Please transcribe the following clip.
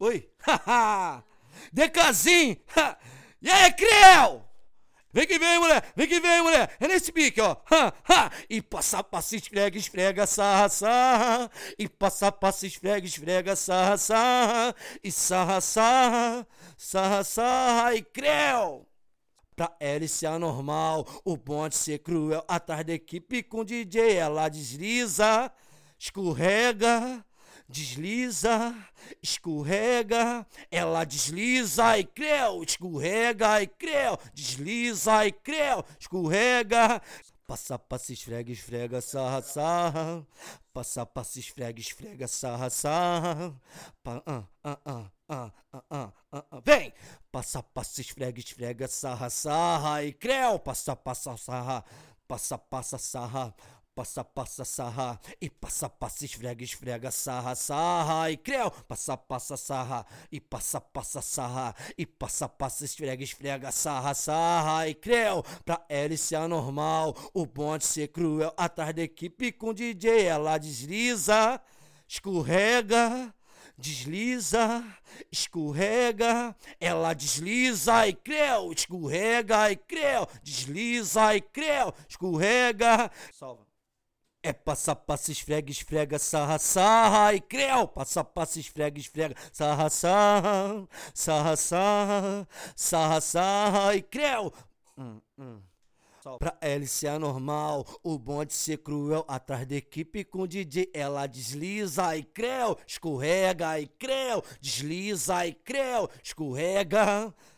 Oi. Decazinho. e aí, Creu? Vem que vem, mulher! Vem que vem, mulher! É nesse pique, ó! Ha. E passa, passa, esfrega, esfrega, sarra, sarra. E passa, passa, esfrega, esfrega, sarra, sarra. E sarra, sarra, sarra, sarra. E creu! Pra hélice anormal, o bonde ser cruel. Atrás da equipe com DJ, ela desliza, escorrega desliza, escorrega, ela desliza e creu, escorrega e creu, desliza e creu, escorrega. Passa, passa, esfrega, esfrega, sarra, sarra. Passa, passa, esfrega, esfrega, sarra, sarra. Pa, ah, ah, ah. Ah, ah, ah, ah, ah. Vem! Passa, passa, esfrega, esfrega, sarra, sarra e creu! Passa, passa, sarra, passa, passa, sarra passa, passa, sarra, e passa, passa, esfrega, esfrega, sarra, sarra, e creu, passa, passa, sarra, e passa, passa, sarra, e passa, passa, esfrega, esfrega, sarra, sarra, e creu, pra hélice anormal, o bonde ser cruel, atrás da equipe com DJ, ela desliza, escorrega, desliza, escorrega, ela desliza e creu, escorrega e creu, desliza e creu, escorrega. Salva. É passa, passa, esfrega, esfrega, sarra, sarra e creu. Passa, passa, esfrega, esfrega, sarra, sarra, sarra, sarra, sarra, sarra e creu. Hum, hum. Pra hélice anormal, o bonde ser cruel, atrás da equipe com DJ, ela desliza e creu, escorrega e creu, desliza e creu, escorrega.